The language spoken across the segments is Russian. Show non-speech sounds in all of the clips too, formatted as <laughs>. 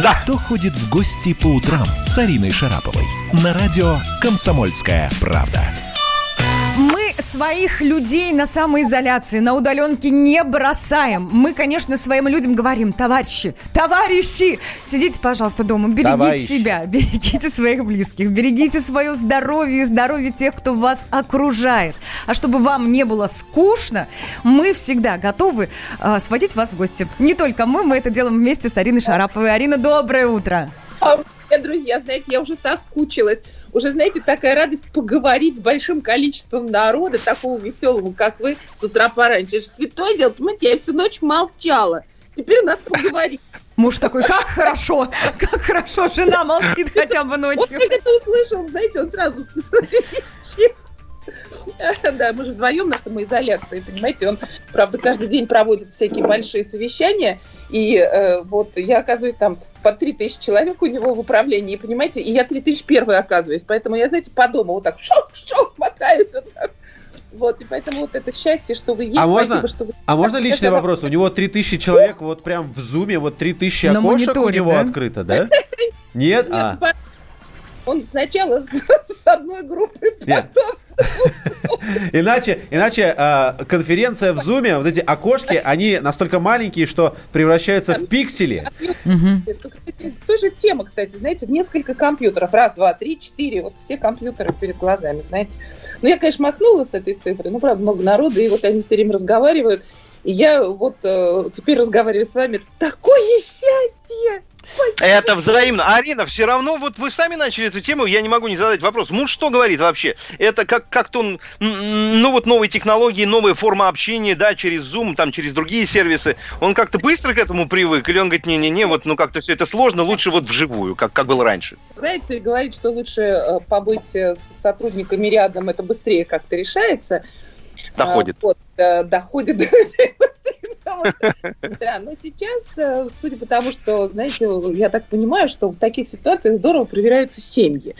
Да. Кто ходит в гости по утрам с Ариной Шараповой? На радио «Комсомольская правда». Своих людей на самоизоляции, на удаленке не бросаем. Мы, конечно, своим людям говорим, товарищи, товарищи, сидите, пожалуйста, дома, берегите Товарищ. себя, <laughs> берегите своих близких, берегите свое здоровье и здоровье тех, кто вас окружает. А чтобы вам не было скучно, мы всегда готовы э, сводить вас в гости. Не только мы, мы это делаем вместе с Ариной Шараповой. Арина, доброе утро. А друзья, знаете, я уже соскучилась. Уже, знаете, такая радость поговорить с большим количеством народа, такого веселого, как вы, с утра пораньше. Это же святое дело, понимаете, я всю ночь молчала. Теперь надо поговорить. Муж такой, как хорошо, как хорошо, жена молчит хотя бы Он ночью. как это услышал, знаете, он сразу... Да, мы же вдвоем на самоизоляции, понимаете, он, правда, каждый день проводит всякие большие совещания, и э, вот я оказываюсь там по 3000 человек у него в управлении, понимаете, и я 3001 оказываюсь, поэтому я, знаете, по дому вот так шоп-шоп мотаюсь вот так. Вот, и поэтому вот это счастье, что вы есть. А можно, спасибо, что вы- а можно личный Это- вопрос? У него 3000 человек, вот прям в зуме, вот 3000 На окошек у него да? открыто, да? <laughs> Нет? А, Он сначала с, с одной группой, Нет. потом... иначе, иначе а, конференция в зуме, вот эти окошки, они настолько маленькие, что превращаются в пиксели. Тоже тема, кстати, знаете, несколько компьютеров. Раз, два, три, четыре. Вот все компьютеры перед глазами, знаете. Ну, я, конечно, махнула с этой цифры. Ну, правда, много народа, и вот они все время разговаривают. И я вот э, теперь разговариваю с вами. Такое счастье! Это взаимно. Арина, все равно, вот вы сами начали эту тему, я не могу не задать вопрос. Муж что говорит вообще? Это как, как-то он, ну вот новые технологии, новая форма общения, да, через Zoom, там, через другие сервисы. Он как-то быстро к этому привык? Или он говорит, не-не-не, вот, ну как-то все это сложно, лучше вот вживую, как, как было раньше? Знаете, говорит, что лучше э, побыть э, с сотрудниками рядом, это быстрее как-то решается. Доходит. А, вот, э, доходит <laughs> потому что- <laughs> Да, но сейчас, э, судя по тому, что, знаете, я так понимаю, что в таких ситуациях здорово проверяются семьи.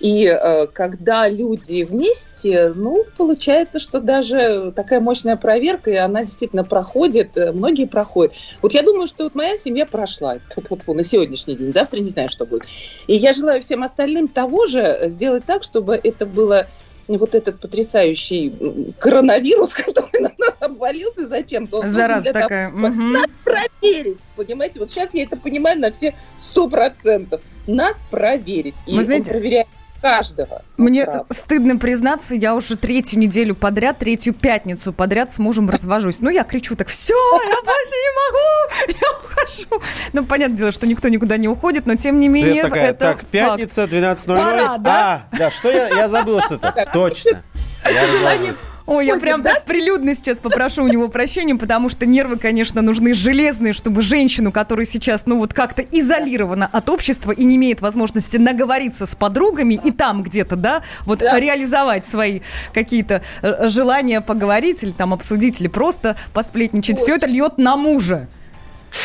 И э, когда люди вместе, ну, получается, что даже такая мощная проверка, и она действительно проходит, э, многие проходят. Вот я думаю, что вот моя семья прошла на сегодняшний день, завтра не знаю, что будет. И я желаю всем остальным того же, э, сделать так, чтобы это было вот этот потрясающий коронавирус, <laughs> который на нас обвалился зачем-то. Зараза для того, такая. чтобы мгм. проверить. Понимаете, вот сейчас я это понимаю на все сто процентов. Нас проверить. И Вы знаете, проверяет каждого. Мне Правда. стыдно признаться, я уже третью неделю подряд, третью пятницу подряд с мужем развожусь. Ну, я кричу так, все, я больше не могу, я ухожу. Ну, понятное дело, что никто никуда не уходит, но тем не Свет менее, такая, это так, пятница, 12.00. Пора, да? А, да, что я, я забыл что-то. <laughs> Точно. Я. Ой, я прям так прилюдно сейчас попрошу у него прощения, потому что нервы, конечно, нужны железные, чтобы женщину, которая сейчас, ну вот как-то изолирована от общества и не имеет возможности наговориться с подругами и там где-то, да, вот Да. реализовать свои какие-то э, желания поговорить или там обсудить, или просто посплетничать, все это льет на мужа.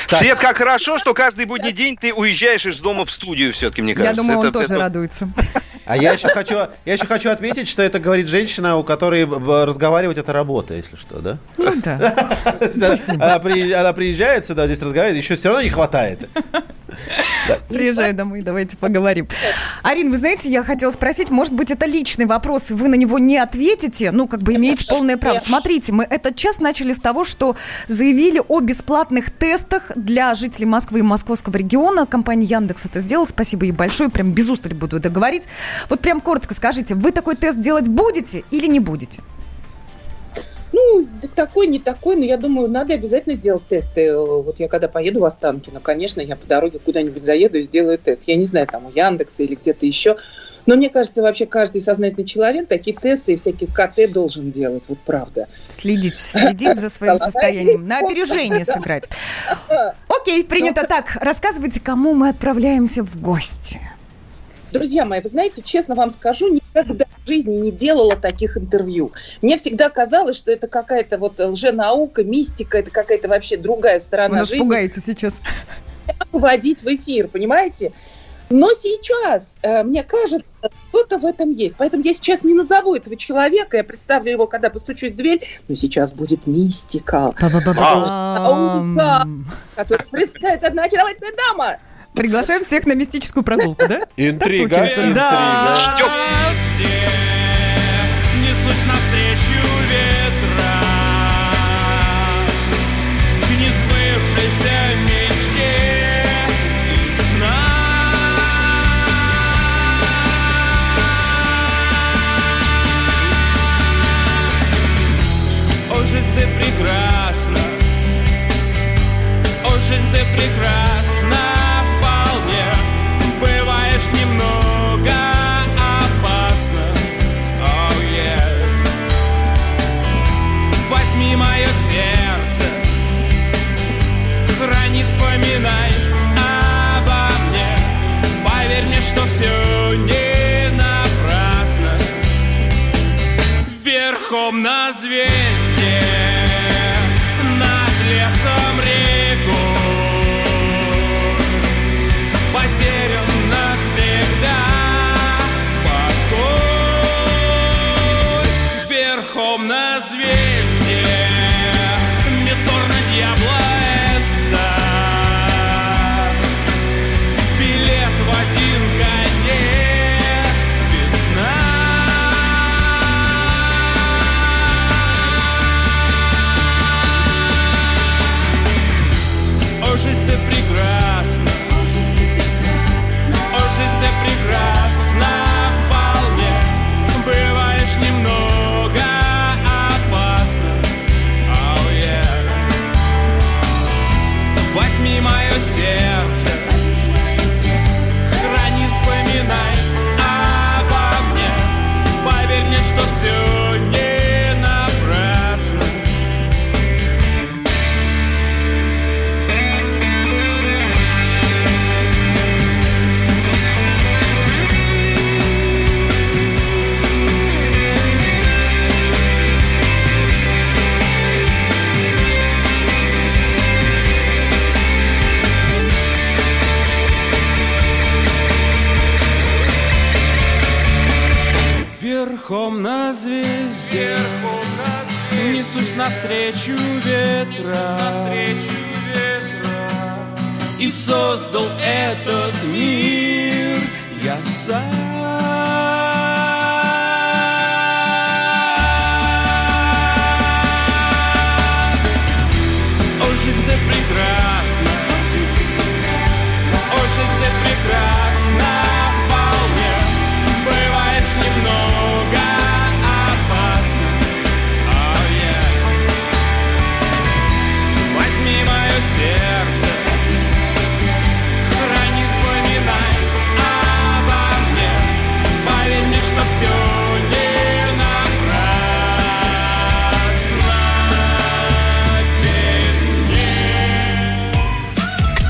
Так. Свет, как хорошо, что каждый будний день ты уезжаешь из дома в студию все-таки, мне кажется. я думаю, он Это- тоже это- радуется. А я еще хочу, я еще хочу отметить, что это говорит женщина, у которой разговаривать это работа, если что, да? Ну да. <laughs> Она приезжает сюда, здесь разговаривает, еще все равно не хватает. Приезжай домой, давайте поговорим. Арин, вы знаете, я хотела спросить, может быть, это личный вопрос, и вы на него не ответите, ну, как бы имеете полное право. Смотрите, мы этот час начали с того, что заявили о бесплатных тестах для жителей Москвы и московского региона. Компания Яндекс это сделала, спасибо ей большое, прям без устали буду это говорить. Вот прям коротко скажите, вы такой тест делать будете или не будете? Ну, такой, не такой, но я думаю, надо обязательно сделать тесты. Вот я когда поеду в Останкино, конечно, я по дороге куда-нибудь заеду и сделаю тест. Я не знаю, там у Яндекса или где-то еще. Но мне кажется, вообще каждый сознательный человек такие тесты и всякие КТ должен делать, вот правда. Следить, следить за своим состоянием, на опережение сыграть. <laughs> Окей, принято так. Рассказывайте, кому мы отправляемся в гости. Друзья мои, вы знаете, честно вам скажу, никогда в жизни не делала таких интервью. Мне всегда казалось, что это какая-то вот лженаука, мистика, это какая-то вообще другая Вы сторона нас жизни. пугаете сейчас. выводить в эфир, понимаете? Но сейчас, э, мне кажется, что-то в этом есть. Поэтому я сейчас не назову этого человека, я представлю его, когда постучусь в дверь, но сейчас будет мистика, Ба-ба-ба-бам. который представит одна очаровательная дама. Приглашаем всех на мистическую прогулку, да? Интрига. Да. Ждем. Несусь навстречу ветра К несбывшейся мечте и сна О, жизнь ты прекрасна О, жизнь ты прекрасна Верхом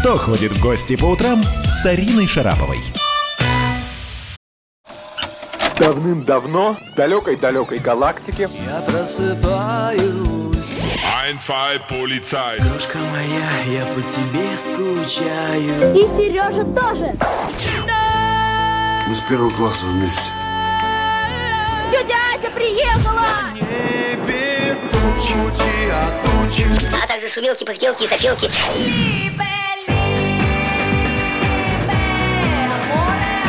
Кто ходит в гости по утрам с Ариной Шараповой? Давным-давно в далекой-далекой галактике Я просыпаюсь, 1, 2, Polizei. дружка моя, я по тебе скучаю. И Сережа тоже. Мы с первого класса вместе. Тетя Ася приехала. а также шумелки, пыхтелки и сопелки.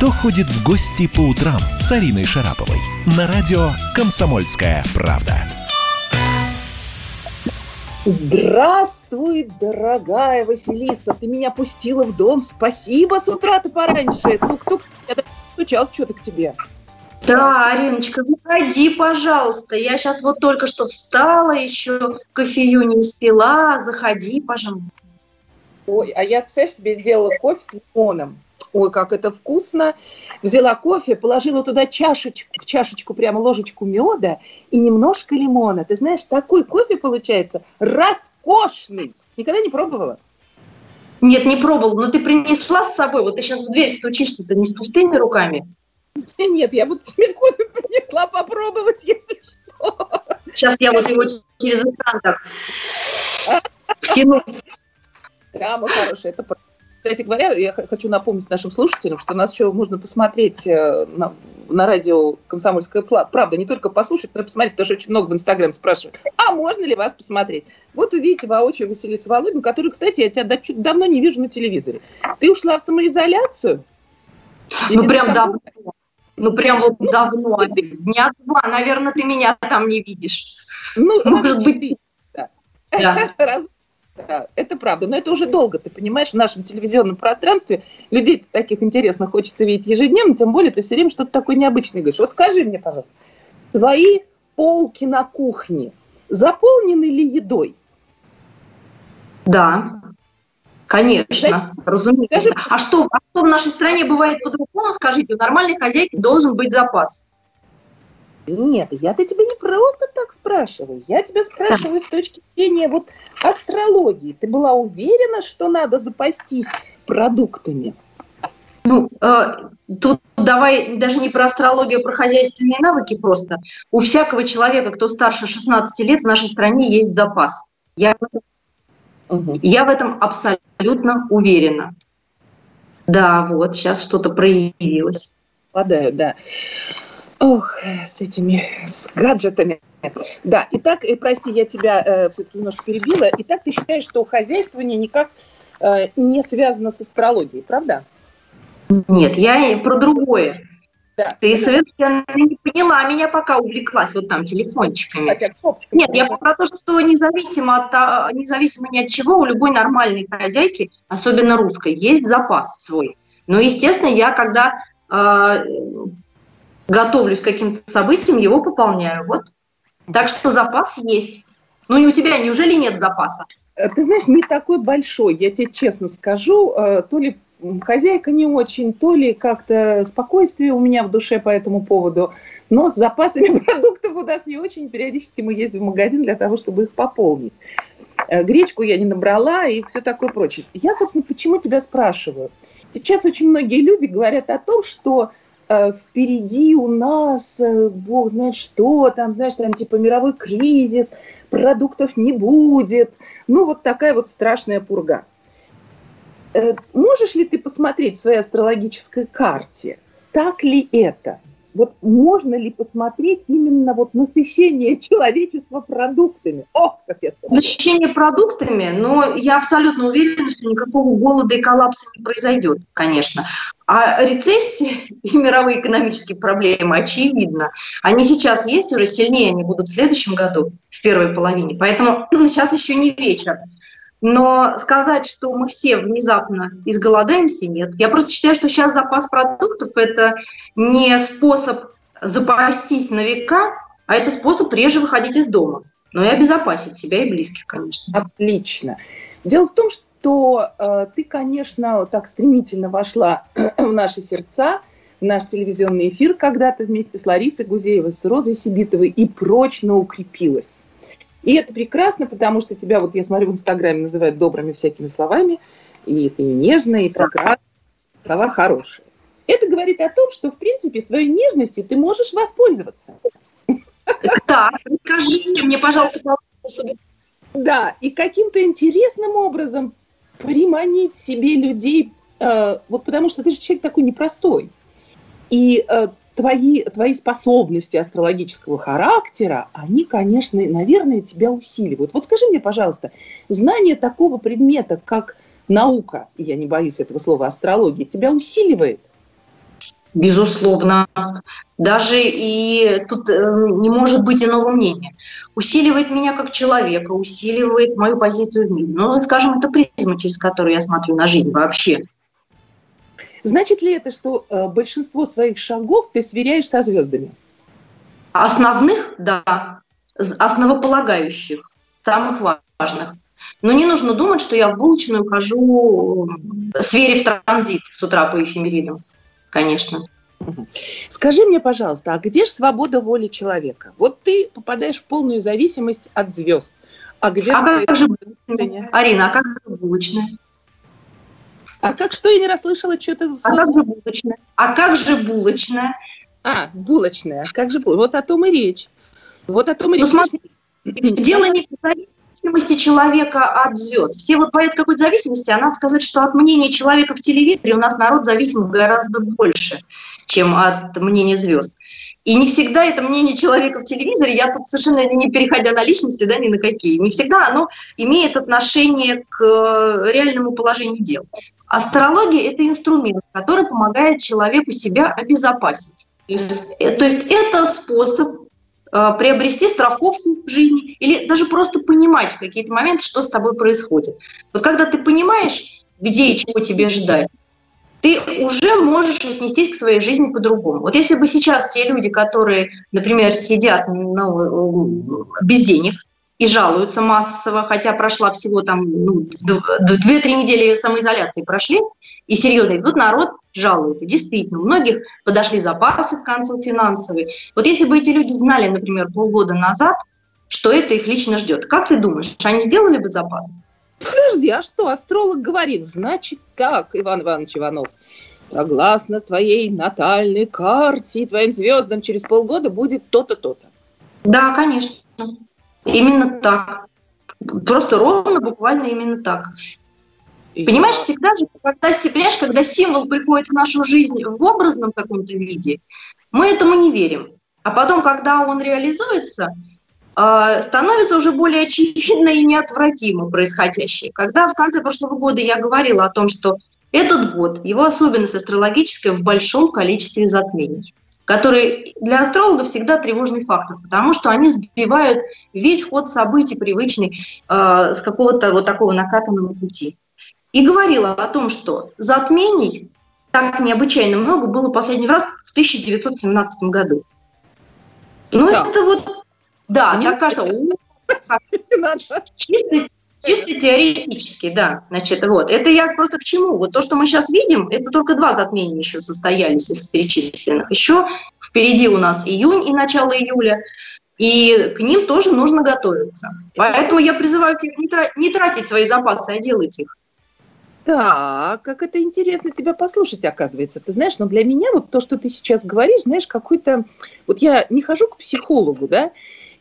Кто ходит в гости по утрам с Ариной Шараповой? На радио «Комсомольская правда». Здравствуй, дорогая Василиса, ты меня пустила в дом. Спасибо с утра-то пораньше. Тук-тук, я так стучался что-то к тебе. Да, Ариночка, выходи, пожалуйста. Я сейчас вот только что встала, еще кофею не спила. Заходи, пожалуйста. Ой, а я, цешь, себе сделала кофе с лимоном. Ой, как это вкусно. Взяла кофе, положила туда чашечку, в чашечку прямо ложечку меда и немножко лимона. Ты знаешь, такой кофе получается роскошный. Никогда не пробовала? Нет, не пробовал. Но ты принесла с собой. Вот ты сейчас в дверь стучишься-то не с пустыми руками. Нет, я вот телефон принесла попробовать, если что. Сейчас я вот его через экран так втяну. Прямо хорошая, это правда. Кстати говоря, я хочу напомнить нашим слушателям, что нас еще можно посмотреть э, на, на радио «Комсомольская правда», не только послушать, но и посмотреть, потому что очень много в Инстаграме спрашивают, а можно ли вас посмотреть? Вот увидите воочию Василису Володину, которую, кстати, я тебя чуть давно не вижу на телевизоре. Ты ушла в самоизоляцию? Ну, прям давно. Ну, прям вот давно. Дня два, наверное, ты меня там не видишь. Ну, Может быть, да. Да. <laughs> Да, это правда. Но это уже долго, ты понимаешь, в нашем телевизионном пространстве людей таких интересных хочется видеть ежедневно, тем более ты все время что-то такое необычное говоришь. Вот скажи мне, пожалуйста, твои полки на кухне заполнены ли едой? Да, конечно, разумеется. скажи- А что, а что в нашей стране бывает по-другому, скажите? У нормальной хозяйки должен быть запас. Нет, я-то тебя не просто так спрашиваю. Я тебя спрашиваю с точки зрения вот астрологии. Ты была уверена, что надо запастись продуктами? Ну, э, тут давай даже не про астрологию, а про хозяйственные навыки просто. У всякого человека, кто старше 16 лет, в нашей стране есть запас. Я, я в этом абсолютно уверена. Да, вот, сейчас что-то проявилось. Попадаю, да. Ох, с этими с гаджетами. Да, итак, э, прости, я тебя все-таки немножко перебила. Итак, ты считаешь, что хозяйствование никак э, не связано с астрологией, правда? Нет, я и про другое. Да. Ты совершенно не поняла меня, пока увлеклась вот там телефончиками. Хотя кнопочка- Нет, я про то, что независимо от, а, независимо ни от чего, у любой нормальной хозяйки, особенно русской, есть запас свой. Но, естественно, я когда а, готовлюсь к каким-то событиям, его пополняю. Вот. Так что запас есть. Ну, не у тебя, неужели нет запаса? Э, Ты знаешь, не такой большой, я тебе честно скажу. Э, То ли хозяйка не очень, то ли как-то спокойствие у меня в душе по этому поводу. Но с запасами <laughs> продуктов у нас не очень. Периодически мы ездим в магазин для того, чтобы их пополнить. Э, Гречку я не набрала и все такое прочее. Я, собственно, почему тебя спрашиваю? Сейчас очень многие люди говорят о том, что впереди у нас, э, бог знает что, там, знаешь, там типа мировой кризис, продуктов не будет. Ну, вот такая вот страшная пурга. Э, Можешь ли ты посмотреть в своей астрологической карте, так ли это? Вот можно ли посмотреть именно вот насыщение <laughs> человечества продуктами? О, как я сказала. Защищение продуктами, но я абсолютно уверена, что никакого голода и коллапса не произойдет, конечно. А рецессия <laughs> и мировые экономические проблемы, очевидно, они сейчас есть, уже сильнее они будут в следующем году, в первой половине. Поэтому <clears throat> сейчас еще не вечер. Но сказать, что мы все внезапно изголодаемся, нет. Я просто считаю, что сейчас запас продуктов – это не способ запастись на века, а это способ реже выходить из дома. Но и обезопасить себя и близких, конечно. Отлично. Дело в том, что э, ты, конечно, так стремительно вошла <clears throat> в наши сердца, в наш телевизионный эфир когда-то вместе с Ларисой Гузеевой, с Розой Сибитовой и прочно укрепилась. И это прекрасно, потому что тебя, вот я смотрю, в Инстаграме называют добрыми всякими словами, и ты нежная, и прекрасная, слова хорошие. Это говорит о том, что, в принципе, своей нежностью ты можешь воспользоваться. Так, скажите мне, пожалуйста, способы. Да, и каким-то интересным образом приманить себе людей, э, вот потому что ты же человек такой непростой. И э, твои, твои способности астрологического характера, они, конечно, наверное, тебя усиливают. Вот скажи мне, пожалуйста, знание такого предмета, как наука, я не боюсь этого слова, астрология, тебя усиливает? Безусловно. Даже и тут э, не может быть иного мнения. Усиливает меня как человека, усиливает мою позицию в мире. Ну, скажем, это призма, через которую я смотрю на жизнь вообще. Значит ли это, что э, большинство своих шагов ты сверяешь со звездами? Основных, да, основополагающих, самых важных. Но не нужно думать, что я в булочную хожу, э, сверив транзит с утра по эфемеридам, конечно. Скажи мне, пожалуйста, а где же свобода воли человека? Вот ты попадаешь в полную зависимость от звезд. А где А же как же Арина, а как же булочная? А как что я не расслышала что-то? А как же булочная? А как же булочная? А, булочная. Как же булочная? Вот о том и речь. Вот о том и Ну, речь. смотри, дело не в зависимости человека от звезд. Все вот боятся какой-то зависимости, а надо сказать, что от мнения человека в телевизоре у нас народ зависим гораздо больше, чем от мнения звезд. И не всегда это мнение человека в телевизоре, я тут совершенно не переходя на личности, да, ни на какие, не всегда оно имеет отношение к э, реальному положению дел. Астрология – это инструмент, который помогает человеку себя обезопасить. То есть, э, то есть это способ э, приобрести страховку в жизни или даже просто понимать в какие-то моменты, что с тобой происходит. Вот когда ты понимаешь, где и чего тебе ждать, ты уже можешь отнестись к своей жизни по-другому. Вот если бы сейчас те люди, которые, например, сидят ну, без денег и жалуются массово, хотя прошла всего там ну, 2-3 недели самоизоляции прошли, и серьезно, и тут народ жалуется. Действительно, у многих подошли запасы к концу финансовые. Вот если бы эти люди знали, например, полгода назад, что это их лично ждет, как ты думаешь, они сделали бы запас? Подожди, а что астролог говорит? Значит так, Иван Иванович Иванов, согласно твоей натальной карте и твоим звездам через полгода будет то-то, то-то. Да, конечно. Именно так. Просто ровно, буквально именно так. Понимаешь, всегда же, когда, понимаешь, когда символ приходит в нашу жизнь в образном каком-то виде, мы этому не верим. А потом, когда он реализуется, становится уже более очевидно и неотвратимо происходящее. Когда в конце прошлого года я говорила о том, что этот год, его особенность астрологическая в большом количестве затмений, которые для астрологов всегда тревожный фактор, потому что они сбивают весь ход событий привычный э, с какого-то вот такого накатанного пути. И говорила о том, что затмений так необычайно много было последний раз в 1917 году. Ну, да. это вот да, Мне кажется, <laughs> чисто, теоретически, да. Значит, вот. Это я просто к чему? Вот то, что мы сейчас видим, это только два затмения еще состоялись из перечисленных. Еще впереди у нас июнь и начало июля, и к ним тоже нужно готовиться. Поэтому я призываю всех не тратить свои запасы, а делать их. Так, как это интересно тебя послушать, оказывается. Ты знаешь, но для меня вот то, что ты сейчас говоришь, знаешь, какой-то... Вот я не хожу к психологу, да,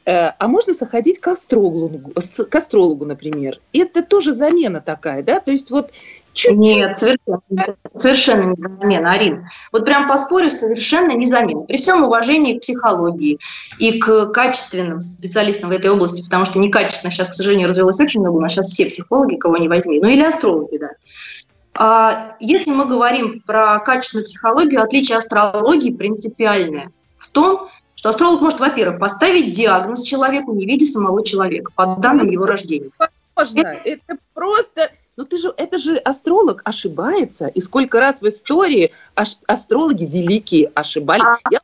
а можно заходить к астрологу, к астрологу, например. Это тоже замена такая, да? То есть вот чуть-чуть... Нет, совершенно, совершенно не замена, Арин. Вот прям поспорю, совершенно не замена. При всем уважении к психологии и к качественным специалистам в этой области, потому что некачественно сейчас, к сожалению, развелось очень много, у нас сейчас все психологи, кого не возьми, ну или астрологи, да. А если мы говорим про качественную психологию, отличие астрологии принципиальное в том, что астролог может, во-первых, поставить диагноз человеку, не видя самого человека, по данным его рождения. Можно. Это, это просто... Ну ты же, это же астролог ошибается. И сколько раз в истории аш, астрологи великие ошибались. А, Я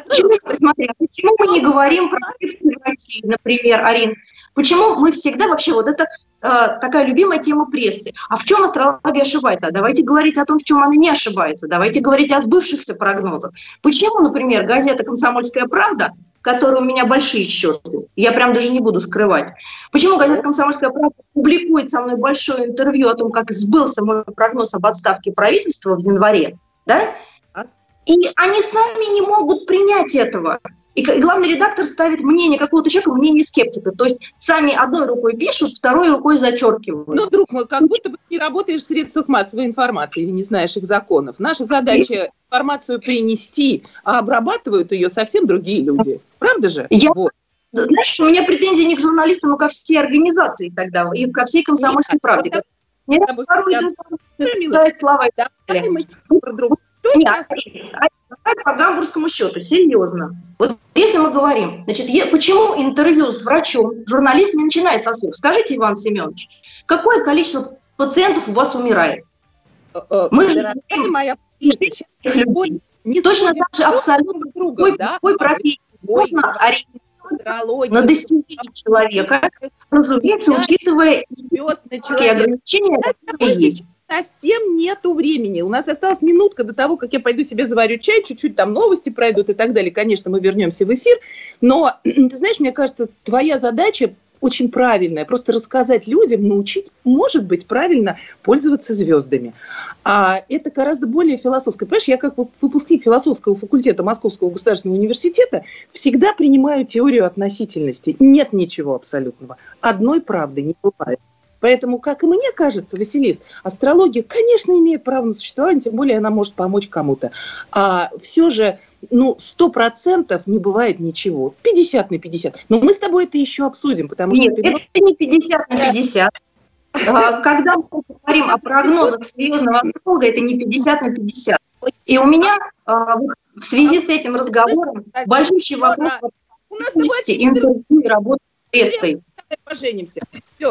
почему, смотри, почему мы не говорим про врачей, например, Арин? Почему мы всегда вообще, вот это такая любимая тема прессы. А в чем астрология ошибается? Давайте говорить о том, в чем она не ошибается. Давайте говорить о сбывшихся прогнозах. Почему, например, газета «Комсомольская правда» в которой у меня большие счеты, я прям даже не буду скрывать. Почему газета «Комсомольская правда» публикует со мной большое интервью о том, как сбылся мой прогноз об отставке правительства в январе, да? И они сами не могут принять этого. И главный редактор ставит мнение какого-то человека, мнение скептика. То есть сами одной рукой пишут, второй рукой зачеркивают. Ну, друг мой, как будто бы ты не работаешь в средствах массовой информации или не знаешь их законов. Наша задача информацию принести, а обрабатывают ее совсем другие люди. Правда же? Я... Вот. Знаешь, у меня претензии не к журналистам, а ко всей организации тогда, и ко всей комсомольской правде. Мне порой слова и так далее. Нет, по гамбургскому счету, серьезно. Вот если мы говорим, значит, почему интервью с врачом журналист не начинает со слов? Скажите, Иван Семенович, какое количество пациентов у вас умирает? Мы же моя любой, не точно так же абсолютно другой, да? другой профессии. Можно ориентироваться на достижение человека, разумеется, учитывая какие ограничения, которые есть совсем нету времени. У нас осталась минутка до того, как я пойду себе заварю чай, чуть-чуть там новости пройдут и так далее. Конечно, мы вернемся в эфир. Но, <clears throat> ты знаешь, мне кажется, твоя задача очень правильное. Просто рассказать людям, научить, может быть, правильно пользоваться звездами. А это гораздо более философское. Понимаешь, я как выпускник философского факультета Московского государственного университета всегда принимаю теорию относительности. Нет ничего абсолютного. Одной правды не бывает. Поэтому, как и мне кажется, Василис, астрология, конечно, имеет право на существование, тем более она может помочь кому-то. А все же, ну, сто процентов не бывает ничего. 50 на 50. Но мы с тобой это еще обсудим, потому Нет, что... это не 50 на 50. А, Когда мы говорим о прогнозах серьезного астролога, это не 50 на 50. И у меня а, в связи с этим разговором большущий вопрос в интервью и работы с прессой. поженимся. Все.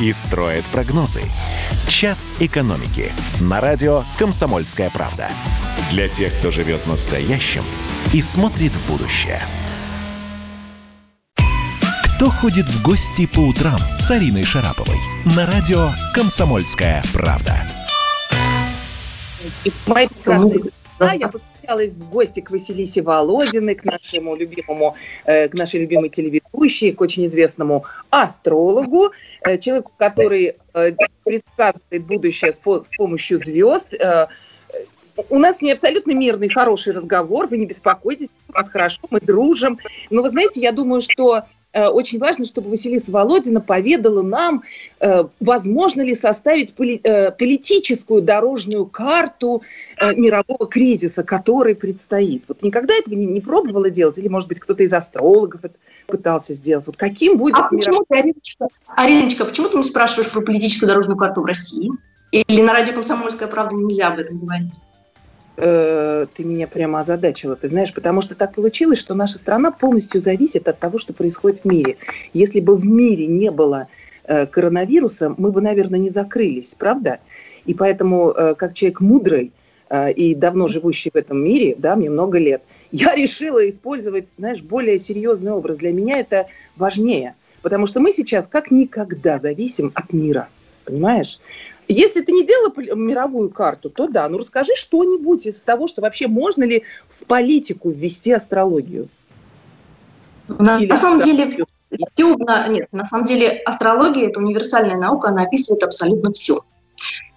и строят прогнозы. «Час экономики» на радио «Комсомольская правда». Для тех, кто живет настоящим и смотрит в будущее. Кто ходит в гости по утрам с Ариной Шараповой на радио «Комсомольская правда». И мои прекрасные друзья, я постучалась в гости к Василисе Володиной, к нашему любимому, э, к нашей любимой телеведущей, к очень известному астрологу, э, человеку, который э, предсказывает будущее с, по- с помощью звезд. У нас не абсолютно мирный, хороший разговор, вы не беспокойтесь, у нас хорошо, мы дружим. Но вы знаете, я думаю, что очень важно, чтобы Василиса Володина поведала нам, э, возможно ли составить э, политическую дорожную карту э, мирового кризиса, который предстоит. Вот никогда этого не, пробовала делать? Или, может быть, кто-то из астрологов это пытался сделать? Вот каким будет А мировой- почему ты, Ариночка, Ариночка, почему ты не спрашиваешь про политическую дорожную карту в России? Или на радио «Комсомольская правда» нельзя об этом говорить? Э, ты меня прямо озадачила, ты знаешь, потому что так получилось, что наша страна полностью зависит от того, что происходит в мире. Если бы в мире не было э, коронавируса, мы бы, наверное, не закрылись, правда? И поэтому, э, как человек мудрый э, и давно живущий в этом мире, да, мне много лет, я решила использовать, знаешь, более серьезный образ. Для меня это важнее, потому что мы сейчас как никогда зависим от мира, понимаешь? Если ты не делала мировую карту, то да, ну расскажи что-нибудь из того, что вообще можно ли в политику ввести астрологию. На, Или на самом деле, на- нет, на самом деле астрология – это универсальная наука, она описывает абсолютно все.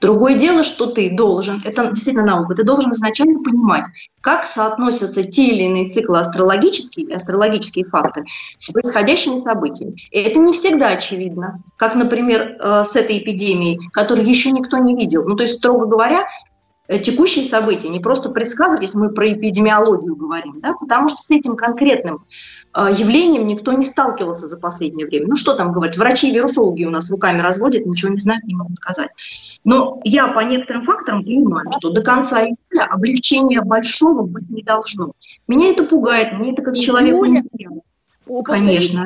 Другое дело, что ты должен, это действительно наука, ты должен изначально понимать, как соотносятся те или иные циклы астрологические, астрологические факты с происходящими событиями. И это не всегда очевидно, как, например, э, с этой эпидемией, которую еще никто не видел. Ну, то есть, строго говоря, э, текущие события не просто предсказывать, если мы про эпидемиологию говорим, да, потому что с этим конкретным явлением никто не сталкивался за последнее время. Ну что там говорить, врачи-вирусологи у нас руками разводят, ничего не знают, не могут сказать. Но я по некоторым факторам понимаю, что до конца июля облегчения большого быть не должно. Меня это пугает, мне это как человеку. О, Конечно,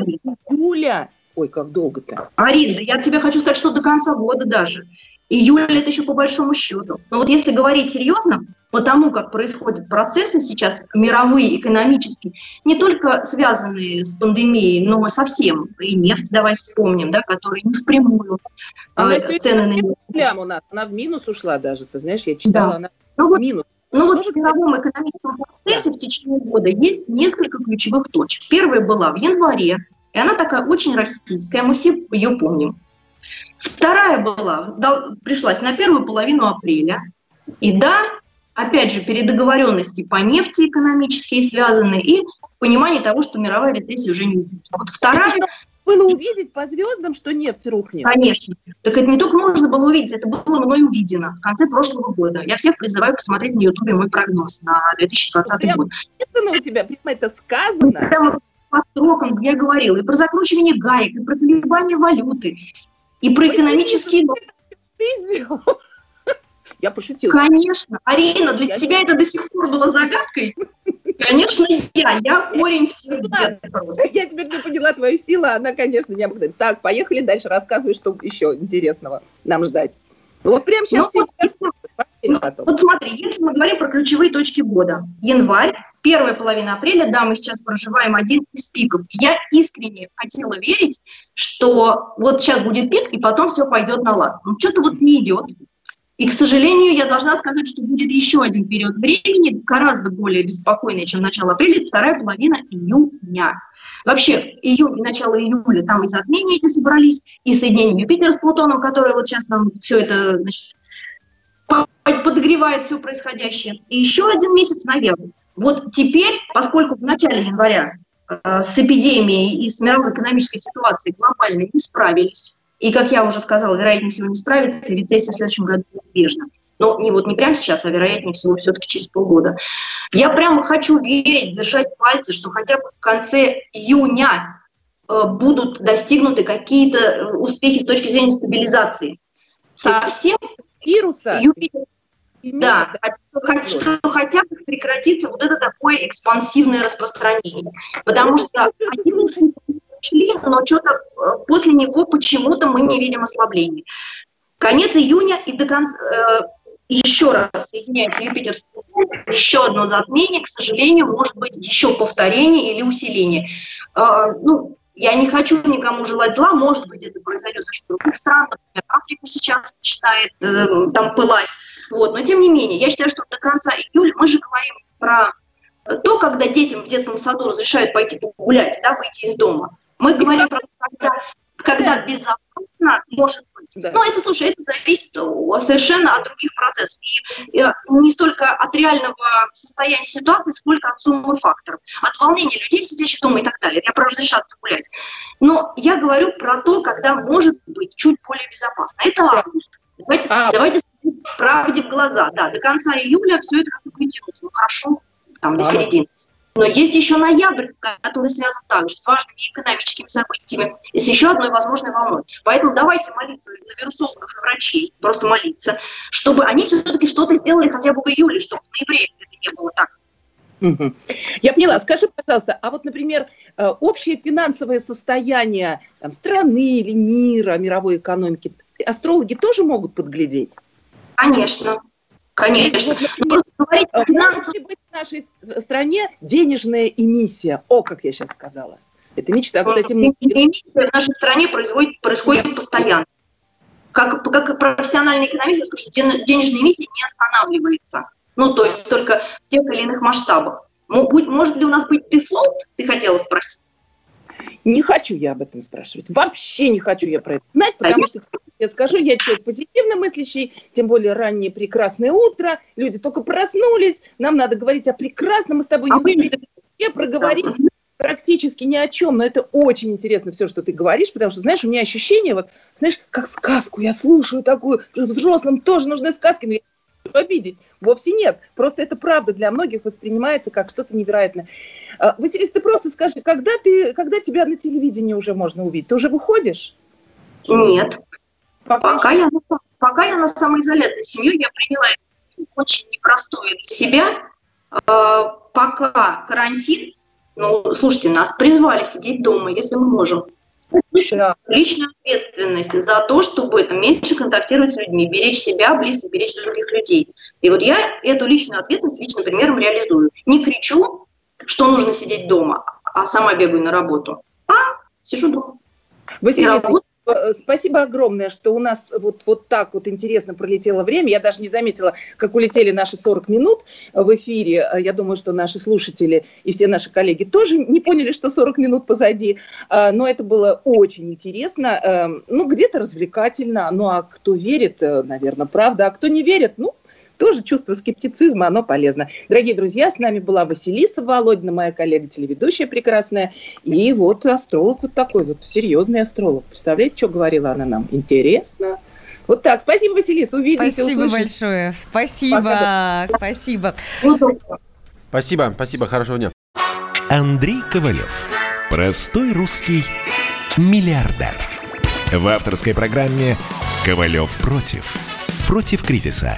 Июля. Ой, как долго-то. Арина, я тебе хочу сказать, что до конца года даже. Июль это еще по большому счету. Но вот если говорить серьезно, по тому, как происходят процессы сейчас, мировые, экономические, не только связанные с пандемией, но совсем. И нефть, давай вспомним, да, которая не впрямую. Она э, сегодня цены на нефть. Прямо у нас, она в минус ушла даже, ты знаешь, я читала, Да. она Ну в вот минус. Ну вот в мировом экономическом процессе в течение года есть несколько ключевых точек. Первая была в январе, и она такая очень российская, мы все ее помним. Вторая была, дал- пришлась на первую половину апреля. И да, опять же, передоговоренности по нефти экономические связаны и понимание того, что мировая рецессия уже не будет. Вот вторая Было увидеть по звездам, что нефть рухнет. Конечно. Так это не только можно было увидеть, это было мной увидено в конце прошлого года. Я всех призываю посмотреть на Ютубе мой прогноз на 2020 Прям год. написано у тебя, прямо это сказано. Прямо по строкам я говорила и про закручивание гаек, и про колебания валюты, и про экономические... Ты сделал. Я пошутила. Конечно. Арина, для тебя это до сих пор было загадкой? Конечно, я. Я корень всех бед. Я теперь не поняла твою силу, она, конечно, необыкновенная. Так, поехали дальше, рассказывай, что еще интересного нам ждать. Ну, вот прямо сейчас Ну, вот, потом. Вот смотри, если мы говорим про ключевые точки года. Январь, первая половина апреля, да, мы сейчас проживаем один из пиков. Я искренне хотела верить, что вот сейчас будет пик, и потом все пойдет на лад. Но что-то вот не идет. И, к сожалению, я должна сказать, что будет еще один период времени, гораздо более беспокойный, чем начало апреля, вторая половина июня. Вообще, июнь, начало июля, там и затмения эти собрались, и соединение Юпитера с Плутоном, которое вот сейчас нам все это, значит, по- подогревает все происходящее. И еще один месяц ноябрь. Вот теперь, поскольку в начале января э, с эпидемией и с мировой экономической ситуацией глобально не справились, и, как я уже сказала, вероятнее всего не справиться, и рецессия в следующем году неизбежна. Но не вот не прямо сейчас, а вероятнее всего все-таки через полгода. Я прямо хочу верить, держать пальцы, что хотя бы в конце июня э, будут достигнуты какие-то э, успехи с точки зрения стабилизации. Совсем вируса. Юпитер да, хотя, что хотя бы прекратится вот это такое экспансивное распространение. Потому что один из шли, но что-то э, после него почему-то мы не видим ослабления. Конец июня и до конца, э, еще раз соединяется Юпитер с еще одно затмение, к сожалению, может быть еще повторение или усиление. Э, ну, я не хочу никому желать зла, может быть, это произойдет за счет других стран, например, Африка сейчас начинает э, там пылать, вот, но тем не менее, я считаю, что до конца июля мы же говорим про то, когда детям в детском саду разрешают пойти погулять, да, выйти из дома. Мы говорим про то, когда, когда безопасно может быть. Ну, это, слушай, это зависит совершенно от других процессов. И, э, не столько от реального состояния ситуации, сколько от суммы факторов. От волнения людей, сидящих дома и так далее. Я про разрешаться гулять. Но я говорю про то, когда может быть чуть более безопасно. Это август. Давайте, давайте смотреть правде в глаза. Да, до конца июля все это как-то тянуться. Ну, хорошо, там до середины. Но есть еще ноябрь, который связан также с важными экономическими событиями и с еще одной возможной волной. Поэтому давайте молиться на вирусологов и врачей, просто молиться, чтобы они все-таки что-то сделали хотя бы в июле, чтобы в ноябре это не было так. Я поняла. Скажи, пожалуйста, а вот, например, э, общее финансовое состояние там, страны или мира, мировой экономики, астрологи тоже могут подглядеть? Конечно, конечно. Ну, говорить о Может ли быть в нашей стране денежная эмиссия? О, как я сейчас сказала. Это мечта. Кстати, мне- Эмиссия в нашей стране производит, происходит постоянно. Как, как профессиональный экономист, я скажу, что ден- денежная эмиссия не останавливается. Ну, то есть только в тех или иных масштабах. Может ли у нас быть дефолт, ты хотела спросить? Не хочу я об этом спрашивать. Вообще не хочу я про это знать, потому что, я скажу, я человек позитивно мыслящий, тем более раннее прекрасное утро, люди только проснулись, нам надо говорить о прекрасном, мы с тобой не успели вообще проговорить практически ни о чем, но это очень интересно все, что ты говоришь, потому что, знаешь, у меня ощущение, вот, знаешь, как сказку я слушаю такую, взрослым тоже нужны сказки, но я обидеть. Вовсе нет. Просто это правда для многих воспринимается как что-то невероятное. А, Василис, ты просто скажи, когда, ты, когда тебя на телевидении уже можно увидеть? Ты уже выходишь? Нет. Пока, я, на- пока я на самоизоляции с семьей, я приняла очень непростое для себя. Э, пока карантин, ну, слушайте, нас призвали сидеть дома, если мы можем. Личная ответственность за то, чтобы это меньше контактировать с людьми, беречь себя, близких, беречь других людей. И вот я эту личную ответственность личным примером реализую. Не кричу, что нужно сидеть дома, а сама бегаю на работу. А сижу дома. Работаю. Э, спасибо огромное, что у нас вот, вот так вот интересно пролетело время. Я даже не заметила, как улетели наши 40 минут в эфире. Э, Я думаю, что наши слушатели и все наши коллеги тоже не поняли, что 40 минут позади. Э, Но это было очень интересно. Э, Ну, где-то развлекательно. Ну, а кто верит, наверное, правда. А кто не верит, ну, тоже чувство скептицизма, оно полезно. Дорогие друзья, с нами была Василиса Володина, моя коллега, телеведущая прекрасная, и вот астролог вот такой вот, серьезный астролог. Представляете, что говорила она нам? Интересно. Вот так. Спасибо, Василиса, увидимся. Спасибо услышимся. большое. Спасибо. Пока. Спасибо. Спасибо, спасибо, хорошего дня. Андрей Ковалев. Простой русский миллиардер. В авторской программе «Ковалев против». Против кризиса,